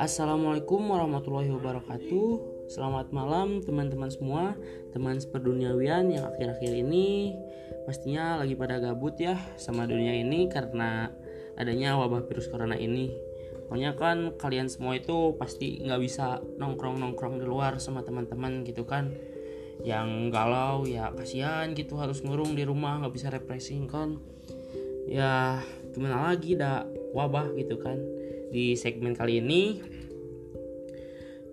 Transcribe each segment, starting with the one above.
Assalamualaikum warahmatullahi wabarakatuh. Selamat malam teman-teman semua. Teman seperduniawian yang akhir-akhir ini Pastinya lagi pada gabut ya sama dunia ini Karena adanya wabah virus corona ini. Pokoknya kan kalian semua itu pasti nggak bisa nongkrong-nongkrong di luar sama teman-teman gitu kan. Yang galau ya kasihan gitu harus ngurung di rumah nggak bisa refreshing kan Ya gimana lagi dah wabah gitu kan. Di segmen kali ini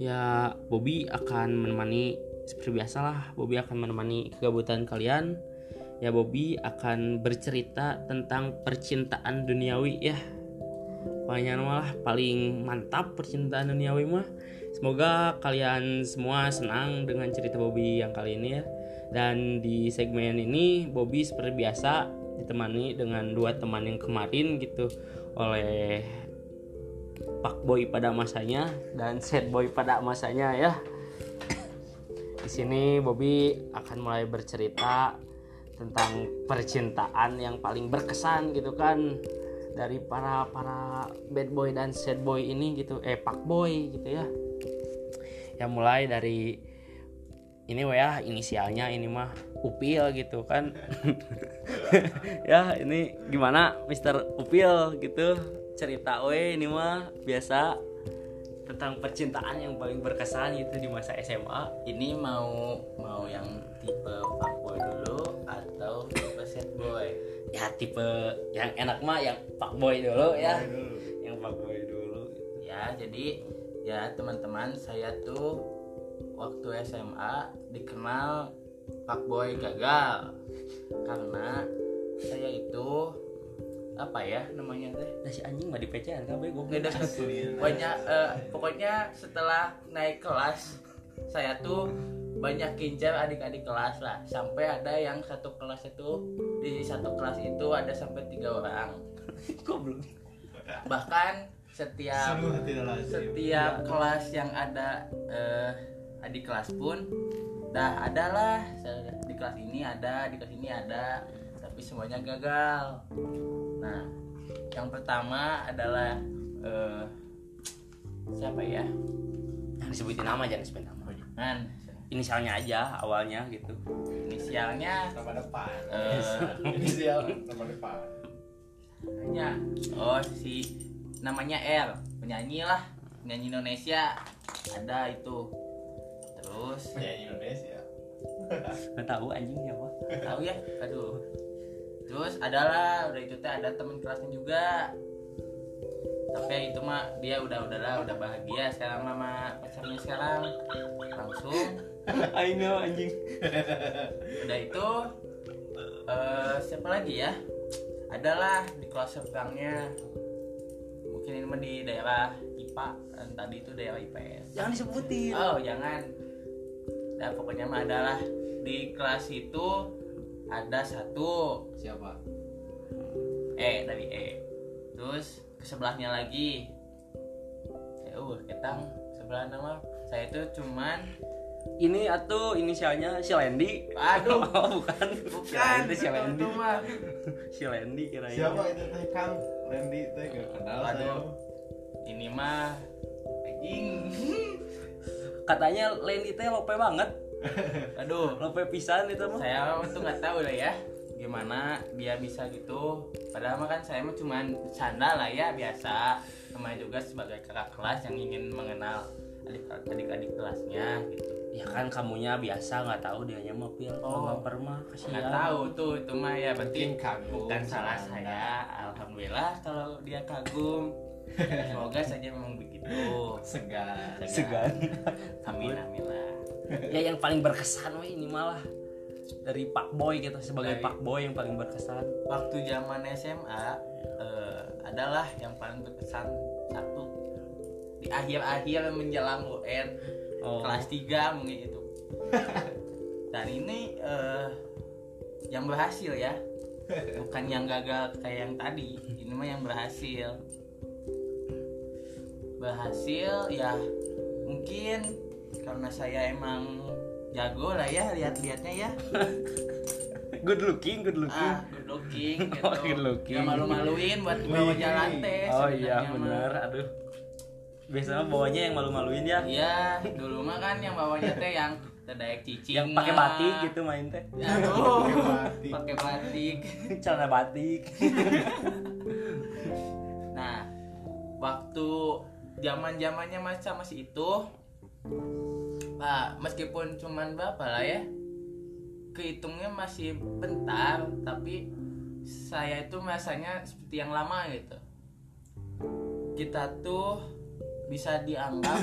ya Bobby akan menemani seperti biasa lah Bobby akan menemani kegabutan kalian. Ya Bobby akan bercerita tentang percintaan duniawi ya. Pokoknya malah paling mantap percintaan duniawi mah. Semoga kalian semua senang dengan cerita Bobby yang kali ini ya. Dan di segmen ini Bobby seperti biasa ditemani dengan dua teman yang kemarin gitu oleh Pak Boy pada masanya dan Sad Boy pada masanya ya. Di sini Bobby akan mulai bercerita tentang percintaan yang paling berkesan gitu kan dari para para bad boy dan sad boy ini gitu eh pak boy gitu ya yang mulai dari ini ya inisialnya ini mah Upil gitu kan. Ya ini gimana Mister Upil gitu. Cerita we ini mah biasa tentang percintaan yang paling berkesan gitu di masa SMA ini mau mau yang tipe fuckboy dulu atau tipe sad boy? Ya tipe yang enak mah yang fuckboy dulu ya. dulu. yang fuckboy dulu. Ya jadi ya teman-teman saya tuh waktu SMA dikenal fuckboy gagal. Karena saya itu apa ya namanya teh? Nah si anjing mah di PC-an kan gue nggak ada banyak eh, pokoknya setelah naik kelas saya tuh banyak kincar adik-adik kelas lah. Sampai ada yang satu kelas itu di satu kelas itu ada sampai tiga orang. Goblok. Bahkan setiap setiap kelas yang ada eh, adik kelas pun dah adalah di kelas ini ada di kelas ini ada tapi semuanya gagal. Nah yang pertama adalah eh, siapa ya? Jangan disebutin nama jangan disebutin nama. Kan inisialnya aja awalnya gitu. Inisialnya Nama depan. eh, Inisial nama depan. hanya oh si namanya R penyanyi lah penyanyi Indonesia. Ada itu terus? Penyanyi Indonesia. nggak tahu anjing siapa? Tahu ya aduh. Terus adalah udah itu teh ada teman kelasnya juga. Tapi ya itu mah dia udah udahlah udah bahagia sekarang sama pacarnya sekarang. Langsung. I know anjing. Udah itu eh siapa lagi ya? Adalah di kelas seberangnya mungkin ini mah di daerah IPA dan tadi itu daerah IPS jangan disebutin. Oh jangan nah pokoknya mah adalah di kelas itu ada satu. Siapa? E dari E. Terus ke sebelahnya lagi. Ya uh ketang. Sebelah nama saya itu cuman ini atau inisialnya si Lendi aduh. Oh, bukan. Bukan itu si Lendi si Lendi kirain. Siapa itu teh Kang? Randy teh gak kenal saya. Aduh. ini mah anjing katanya Lendi teh lope banget. Aduh lope pisan itu mah. Saya tuh nggak tahu lah ya gimana dia bisa gitu. Padahal mah kan saya mah cuman bercanda lah ya biasa. Namanya juga sebagai kakak kelas yang ingin mengenal adik-adik kelasnya gitu. Ya kan kamunya biasa nggak tahu dia nya mah pil Oh. baper mah kasihan. nggak tahu tuh itu mah ya berarti Mungkin kagum bukan salah sama saya. Alhamdulillah kalau dia kagum semoga saja memang begitu. Segan. segan. Amin amin lah. Ya yang paling berkesan weh ini malah dari Pak Boy gitu sebagai Dari- Pak Boy yang paling berkesan. Waktu zaman SMA eh, adalah yang paling berkesan satu di akhir-akhir menjelang UN oh. kelas 3 mungkin itu. Dan ini eh, yang berhasil ya. Bukan yang gagal kayak yang tadi ini mah yang berhasil berhasil ya mungkin karena saya emang jago lah ya lihat-lihatnya ya. Good looking good looking. Ah good looking gitu. Oh, good looking. Nggak malu-maluin buat bawa jalan teh oh iya bener. Aduh. Biasanya bawanya yang malu-maluin ya. Iya dulu mah kan yang bawanya teh yang terdayak cicing yang pakai batik gitu main teh. Aduh. Pakai batik. pakai batik. Celana batik. Nah waktu zaman zamannya masa masih itu. Pak meskipun cuman berapa lah ya kehitungnya masih bentar tapi saya itu masanya seperti yang lama gitu. Kita tuh bisa dianggap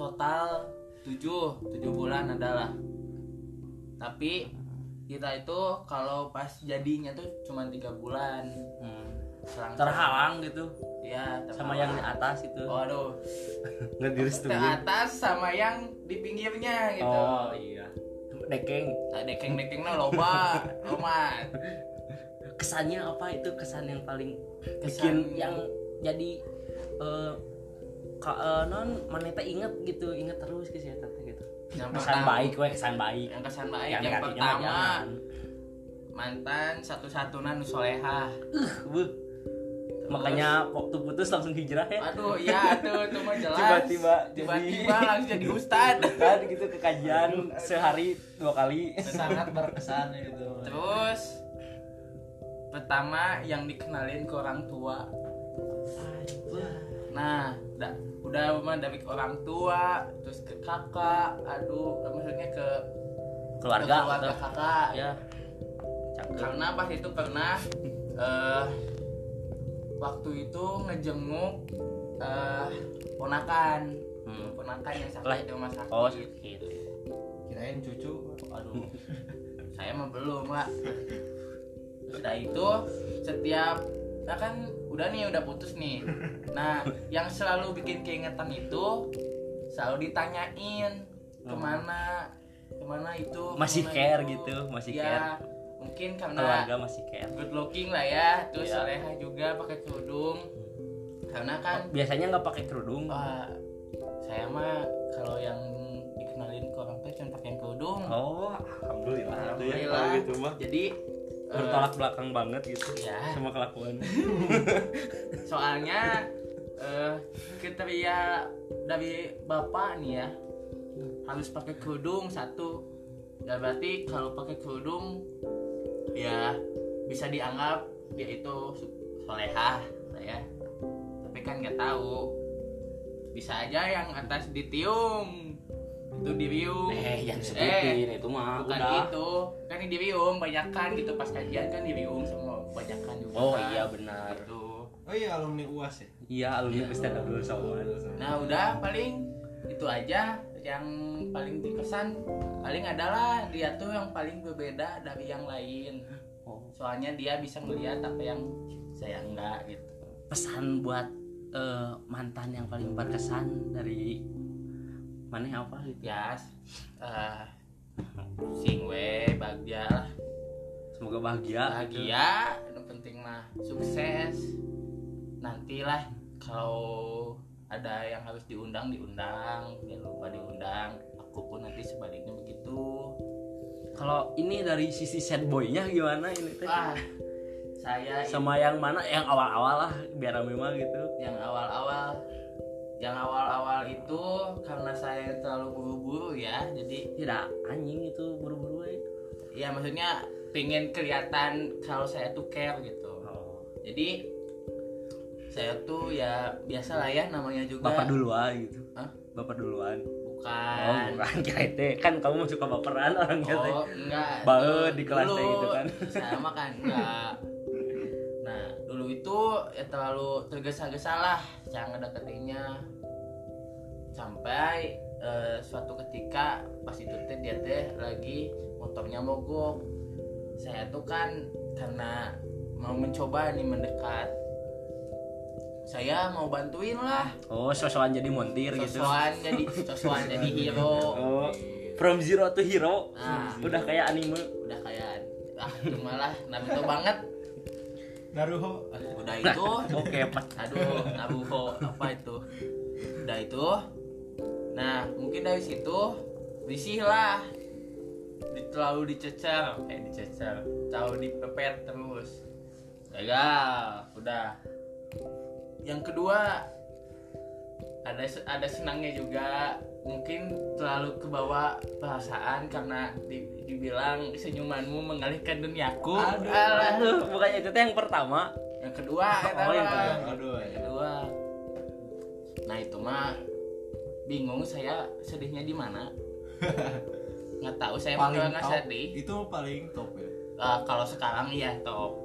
total 7 7 bulan adalah. Tapi kita itu kalau pas jadinya tuh cuma tiga bulan. Hmm. Selang- terhalang gitu. Ya sama yang di atas itu. Waduh. Nggak ke direstuin atas sama yang di pinggirnya gitu. Oh iya. Dekeng. Nah, dekeng dekengnya loba lomat kesannya apa itu? Kesan yang paling Kesan- bikin yang jadi eh ka, eh, non mana teh inget gitu inget terus ke siapa teh gitu. Yang kesan pertama- baik we kesan baik. Yang kesan baik yang yang, pertama. mantan satu-satunya nusoleha Wuh. Makanya waktu putus langsung hijrah ya? Aduh iya tuh tuh mah jelas. Tiba-tiba tiba-tiba langsung jadi ustad. Kan gitu ke kajian sehari dua kali. Sangat berkesan itu terus pertama yang dikenalin ke orang tua. Nah da- udah mah dari orang tua terus ke kakak aduh maksudnya ke keluarga, ke keluarga atau- kakak. Ya karena pas itu pernah eh waktu itu ngejenguk eh ponakan. Hmm. ponakan yang sakit di rumah sakit. oh gitu kirain cucu. Aduh. Saya mah belum pak. Sudah itu setiap ya kan udah nih udah putus nih. Nah yang selalu bikin keingetan itu selalu ditanyain ke mana ke mana itu Masih ke mana care itu. gitu, masih ya, care. Mungkin karena keluarga masih care good looking lah ya terus Iya. soleha juga pakai kerudung. Karena kan biasanya nggak pakai kerudung? Wah, saya mah kalau yang dikenalin ke orang tua cuma pakai kerudung. Oh alhamdulillah ya Alhamdulillah. kalau gitu mah. Jadi eh, bertolak belakang banget gitu ya sama kelakuan. Soalnya eh kriteria dari bapak nih ya harus pakai kerudung satu. Ya berarti kalau pakai kerudung ya bisa dianggap dia itu solehah lah ya. Tapi kan nggak tahu. Bisa aja yang atas ditium. Itu dirium. Eh yang Eh, sebutin itu mah bukan udah. itu. Kan ini dirium banyakan gitu. Pas kajian kan dirium semua banyakan juga. Oh kan. iya benar. Gitu. Oh iya alumni uas ya? Iya alumni Ustadz Abdul Somad. Nah udah paling itu aja yang paling dikesan paling adalah dia tuh yang paling berbeda dari yang lain. oh. Soalnya dia bisa melihat apa yang saya enggak gitu. pesan buat eh, mantan yang paling berkesan dari mana apa gitu Ya, eh sing we bahagia lah. semoga bahagia Bahagia, yang penting mah sukses. Nantilah kalau ada yang harus diundang diundang, jangan lupa diundang. Aku pun nanti sebaliknya begitu. kalau ini dari sisi sad boynya gimana ini teh Ah, saya sama yang mana yang awal-awal lah biar rame mah gitu yang awal-awal yang awal-awal itu karena saya terlalu buru-buru ya jadi tidak anjing itu buru-buru we. ya maksudnya pengen kelihatan kalau saya tuh care gitu oh. jadi saya tuh ya biasa lah ya namanya juga bapak duluan gitu. Hah? bapak duluan. Bukan. Oh bukan. Kira itu kan kamu suka baperan orangnya oh enggak. Bae Dulu- di kelas dulu gitu kan. saya mah kan enggak. Nah dulu itu ya terlalu tergesa-gesa lah saya ngedeketinnya. Sampai eh, suatu ketika pas itu teh dia teh lagi motornya mogok. Saya tuh kan karena mau mencoba nih mendekat saya mau bantuin lah. Oh sosokan jadi montir gitu. Sosokan jadi sosokan jadi hero. Oh from zero to hero. Nah. udah kayak anime. Udah kayak ah cuma lah Naruto banget. Naruho. Udah itu. oke pak aduh Naruto apa itu? Udah itu. Nah mungkin dari situ risih lah. Di- terlalu dicecer eh dicecer terlalu dipepet terus. Gagal. Udah yang kedua ada ada senangnya juga mungkin terlalu kebawa perasaan karena di- dibilang senyumanmu mengalihkan duniaku Alah. Aduh, bukannya itu yang pertama. yang kedua Oh, yang kedua. Yang kedua Yang ya. kedua nah itu mah bingung saya sedihnya di mana nggak tahu saya Paling nggak sedih Itu paling top ya. Eh, kalau sekarang iya top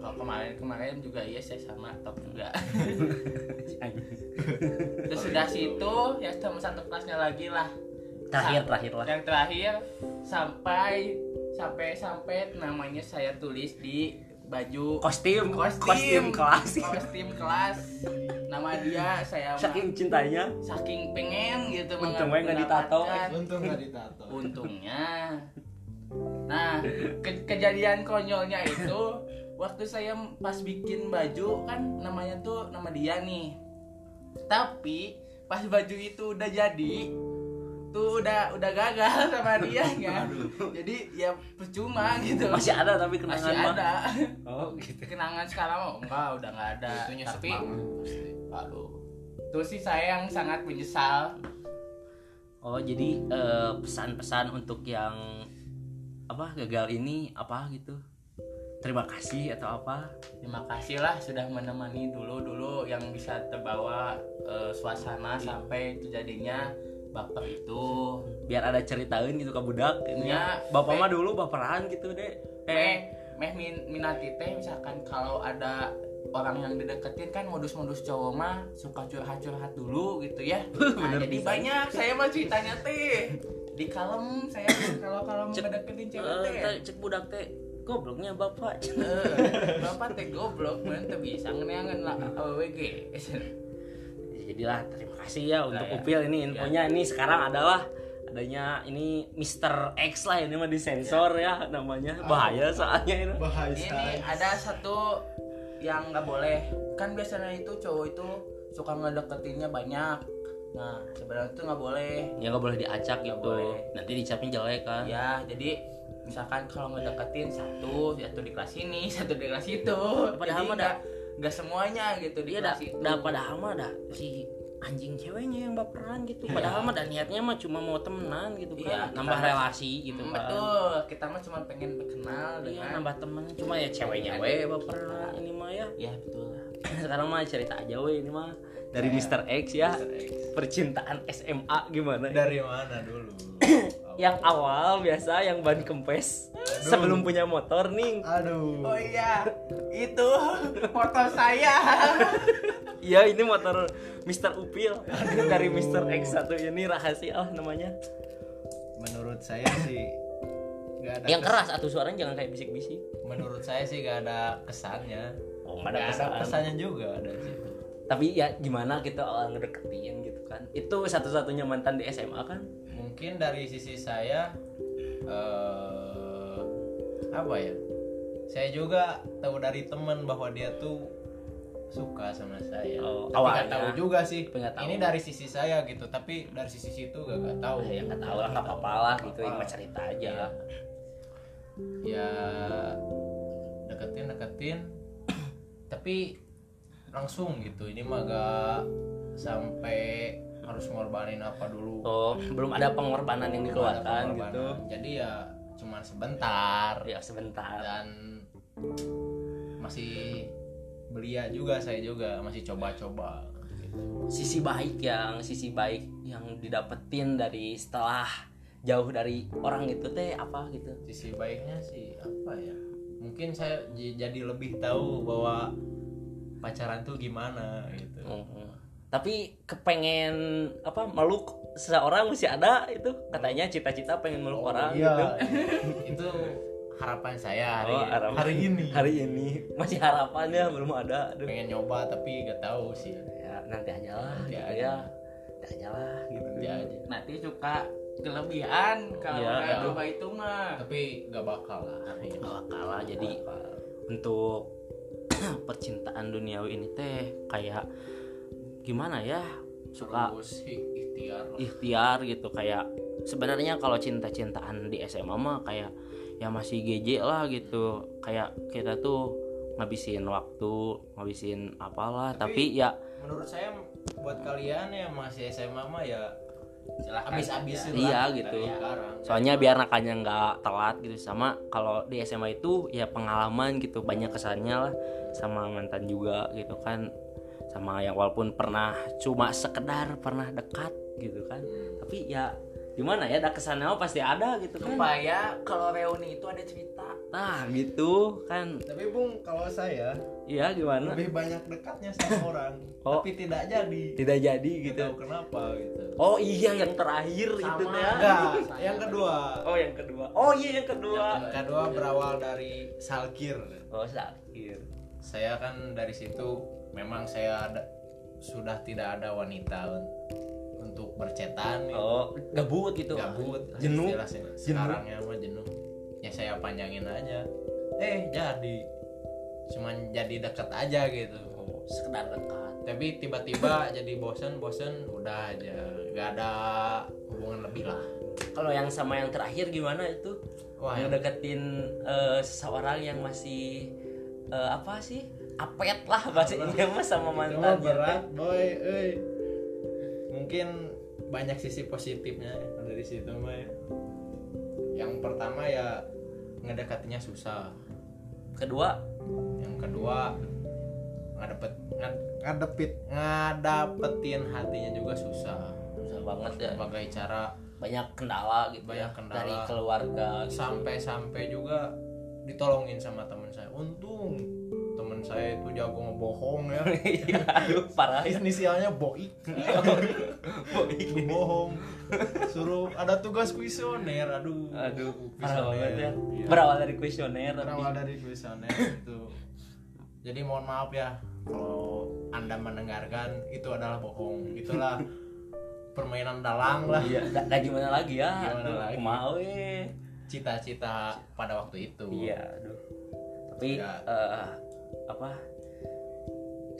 kalau kemarin kemarin juga iya saya sama top juga terus sudah situ ya sama satu kelasnya lagi lah Terakhir terakhir lah. yang terakhir sampai sampai sampai namanya saya tulis di baju Kostum, kostum kostum kelas. kostum kelas nama dia saya Saking cintanya. saking pengen gitu Untung we nggak ditato. Untung nggak ditato. untungnya nah ke- kejadian konyolnya itu waktu saya pas bikin baju kan namanya tuh nama dia nih. Tapi pas baju itu udah jadi tuh udah udah gagal sama dia kan. jadi ya percuma gitu. Masih ada tapi kenangan masih ada. Oh, gitu. kenangan sekarang oh, enggak udah nggak ada. Itu nyesek tapi tuh sih saya yang sangat menyesal. Oh, jadi eh, pesan-pesan untuk yang apa gagal ini apa gitu? Terima kasih atau apa? Terima kasih lah sudah menemani dulu-dulu yang bisa terbawa eh, suasana sampai terjadinya baper itu. Biar ada ceritain gitu ke budak ini. Ya, Bapak eh. mah dulu baperan gitu, Dek. Meh, meh min, minati teh misalkan kalau ada orang yang dideketin kan modus-modus cowok mah suka curhat-curhat dulu gitu ya. Nah, Bener jadi bisa. banyak saya mah ceritanya teh di kalem saya kalau kalau ngedeketin cewek Eh, teh, cek budak teh gobloknya bapak. Eh, Bapak teh goblok, men teu bisa ngeneangan lah AWG. Jadilah terima kasih ya untuk ya. Upil ini infonya ini sekarang adalah adanya ini Mr. X lah ini mah disensor ya namanya bahaya soalnya ini Bahaya. ini ada satu yang nggak boleh kan biasanya itu cowok itu suka ngedeketinnya banyak nah sebenarnya itu nggak boleh ya nggak boleh diacak Nggak gitu boleh. nanti dicapnya jelek kan ya jadi misalkan kalau ngedeketin satu satu di kelas ini satu di kelas itu Padahal mah nggak nggak semuanya gitu di Iya dah, dah padahal mah dah si anjing ceweknya yang baperan gitu. Padahal mah dan niatnya mah cuma mau temenan gitu Iya, kan, nambah kita- relasi gitu Hmm, kan. betul kita mah cuma pengen berkenal Iya, dengan nambah temen. Cuma ya ceweknya we baperan ini mah ya. ya betul lah Sekarang mah cerita aja we ini mah dari Mr. X ya. Mr. X. Percintaan SMA gimana? Dari mana dulu? yang awal biasa yang ban kempes sebelum punya motor nih. Aduh. oh iya itu foto saya Iya, ini motor Mr. Upil dari Mr. X satu ini rahasia lah namanya. Menurut saya sih nggak ada Yang keras atau suaranya jangan kayak bisik-bisik. Menurut saya sih gak ada kesannya. Oh, Nggak ada kesannya juga ada situ. Tapi ya gimana kita awal ngedeketin gitu kan itu satu-satunya mantan di SMA kan Mungkin dari sisi saya eh apa ya? Saya juga tahu dari teman bahwa dia tuh suka sama saya. Oh, tapi nggak tahu juga sih. Nggak tahu. Ini dari sisi saya gitu, tapi dari sisi situ gak, gak tahu. oh, ya nggak tahu lah nggak apa-apa lah gitu Nggak apa-apa. cerita aja Iya. Ya deketin deketin, tapi langsung gitu. Ini mah gak sampai harus ngorbanin apa dulu. oh belum ada pengorbanan yang dikeluarkan gitu. Jadi ya cuman sebentar ya sebentar dan masih belia juga saya juga masih coba-coba gitu. sisi baik yang sisi baik yang didapetin dari setelah jauh dari orang itu teh apa gitu Sisi baiknya sih apa ya? Mungkin saya jadi lebih tahu bahwa pacaran tuh gimana gitu. Mhm. tapi kepengen apa meluk seseorang masih ada itu katanya cita-cita pengen meluk orang Iya, gitu itu harapan saya hari, Oh, harapan. hari ini. hari ini masih harapannya belum ada Aduh. Pengen nyoba tapi gak tahu sih. ya nanti aja lah Nanti gitu aja. ya nanti aja lah gitu Nanti aja. nanti suka kelebihan kalau Iya. udah coba itu mah Tapi gak bakal lah ini. Nggak kalah jadi untuk percintaan duniawi ini teh kayak gimana ya? Suka ikhtiar. ikhtiar gitu kayak sebenarnya kalau cinta-cintaan di SMA mah kayak ya masih GJ lah gitu. Kayak kita tuh ngabisin waktu ngabisin apalah tapi, ya menurut saya buat kalian yang masih SMA mah ya habis-habisin aja. Iya, lah gitu. soalnya biar nakanya nggak telat gitu sama kalau di SMA itu ya pengalaman gitu banyak kesannya lah sama mantan juga gitu kan sama yang walaupun pernah cuma sekedar pernah dekat gitu kan tapi ya gimana ya ada kesannya mah pasti ada gitu kan. Supaya kalau reuni itu ada cerita. Nah gitu kan. Tapi bung kalau saya iya gimana? lebih banyak dekatnya sama orang. Oh. tapi tidak jadi. Tidak jadi gitu. gitu kenapa gitu. Oh iya yang terakhir itu Sama. ya. Enggak yang kedua. Oh yang kedua. Oh iya yang kedua. Yang kedua berawal dari salkir. Oh sakit saya kan dari situ memang saya ada sudah tidak ada wanita untuk bercetan gitu. oh gabut gitu. Gabut jenuh. sekarangnya mah jenuh. Ya saya panjangin aja. Eh jadi. Cuman jadi deket aja gitu. Oh sekedar dekat. Tapi tiba-tiba jadi bosen bosen udah aja. Nggak ada hubungan lebih lah. Kalau yang sama yang terakhir gimana itu? Wah yang yang deketin eh, seseorang yang masih eh, apa sih? Apet lah bahasa mah sama mantan berat boy. Euy. mungkin banyak sisi positifnya ya. Dari situ mah ya. yang pertama ya ngedekatinya susah. Kedua? Yang kedua ngadepet ngad- ngadepit. ngadapetin hatinya juga susah. Susah banget ya. Sebagai cara banyak kendala gitu Banyak ya, kendala. dari keluarga gitu. sampai-sampai juga ditolongin sama teman saya. Untung teman saya itu jago ngebohong ya. Iya, aduh parah ya inisialnya boik. Boik. bohong. Suruh ada tugas kuesioner. Aduh. Aduh parah banget ya. Iya. berawal dari kuesioner berawal dari kuesioner itu jadi mohon maaf ya kalau anda mendengarkan itu adalah bohong. Itulah permainan dalang lah. Iya da, da gimana lagi ya? Gimana aduh lagi? mau eh cita-cita pada waktu itu. Iya aduh. Tapi Ya. eh, apa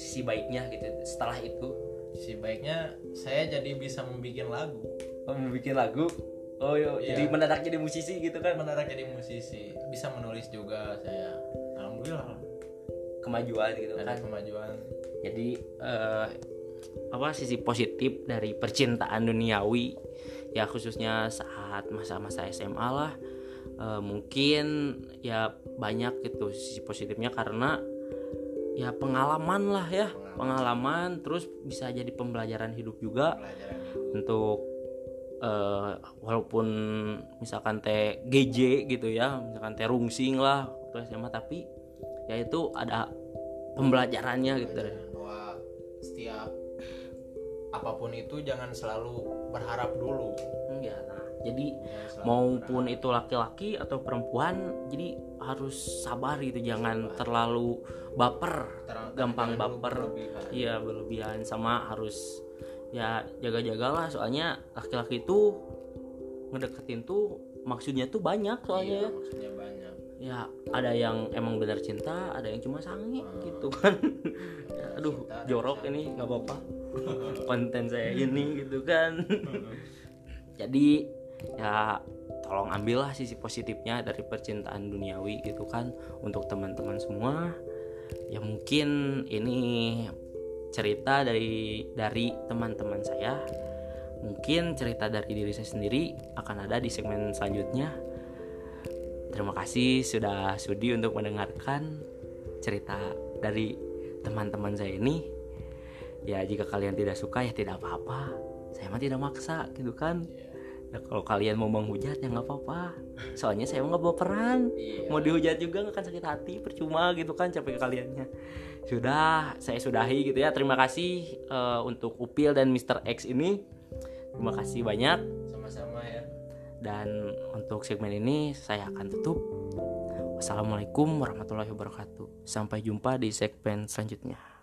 sisi baiknya gitu setelah itu. Si baiknya saya jadi bisa membuat lagu. Oh, bikin lagu? Oh yo Iya. jadi mendadak jadi musisi gitu kan? Mendadak jadi musisi. Bisa menulis juga saya alhamdulillah. Kemajuan gitu ada kan? kemajuan. Jadi eh, apa sisi positif dari percintaan duniawi ya khususnya saat masa-masa SMA lah eh, mungkin ya banyak gitu sisi positifnya karena ya pengalaman lah ya. Pengalaman. Terus bisa jadi pembelajaran hidup juga. Pelajaran itu untuk eh, walaupun misalkan teh GJ gitu ya misalkan teh rungsing lah waktu SMA tapi ya itu ada pembelajarannya gitu bahwa setiap apa pun itu jangan selalu berharap dulu jadi maupun itu laki-laki atau perempuan jadi harus sabar gitu jangan terlalu baper Terang- gampang baper. iya berlebihan sama harus ya jaga-jagalah. Soalnya laki-laki itu ngedeketin tuh maksudnya tuh banyak soalnya. Iya, ya. maksudnya banyak. Ya ada yang emang benar cinta ada yang cuma sange gitu kan. Ya, aduh Cinta jorok ini nggak apa-apa. Konten saya ini gitu kan. Jadi ya tolong ambillah sisi positifnya dari percintaan duniawi gitu kan untuk teman-teman semua. Ya mungkin ini cerita dari dari teman-teman saya. Mungkin cerita dari diri saya sendiri akan ada di segmen selanjutnya. Terima kasih sudah sudi untuk mendengarkan cerita dari teman-teman saya ini. Ya jika kalian tidak suka ya tidak apa-apa. Saya mah tidak maksa gitu kan ya kalau kalian mau menghujat ya nggak apa-apa. Soalnya saya nggak baperan Iya. mau dihujat juga nggak akan sakit hati percuma gitu kan capek kaliannya. Sudah saya sudahi gitu ya. Terima kasih eh, untuk Upil dan Mr. X ini. Terima kasih banyak. Sama-sama ya. Dan untuk segmen ini saya akan tutup. Wassalamualaikum warahmatullahi wabarakatuh. Sampai jumpa di segmen selanjutnya